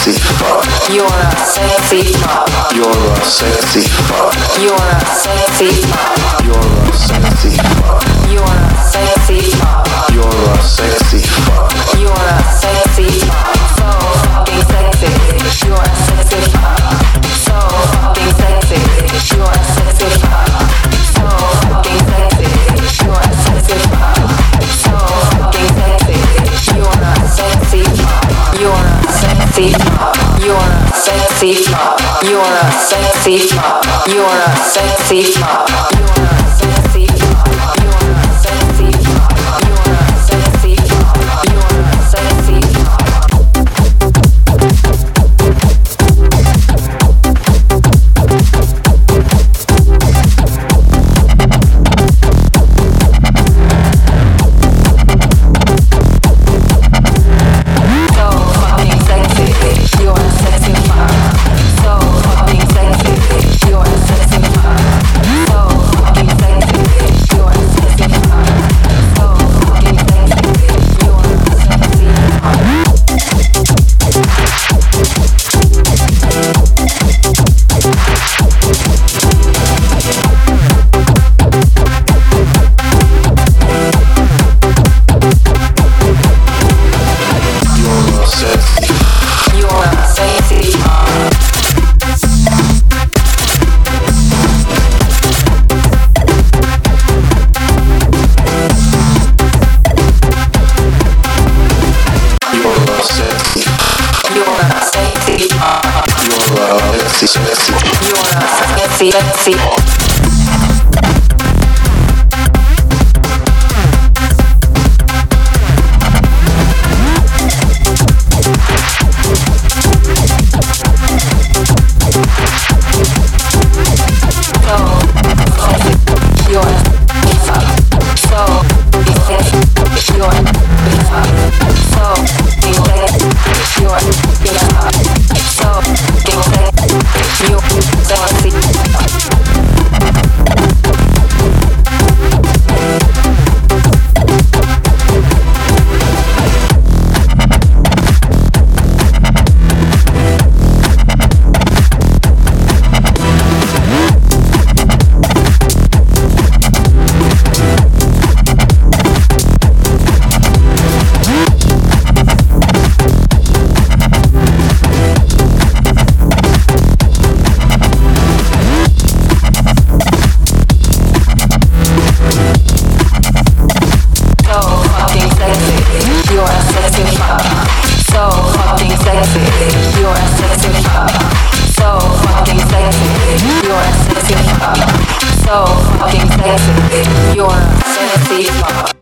sexy fuck. You're a sexy fuck. You're a sexy fuck. You're a sexy fuck. You're a sexy fuck. You're a sexy fuck. You're a sexy fuck. You're a sexy fuck. You're a sexy fuck. You're a sexy fuck. sexy, sexy. You are sexy. You're sexy. So fucking sexy. You're a sexy fuck. So fucking sexy. You're a sexy fuck.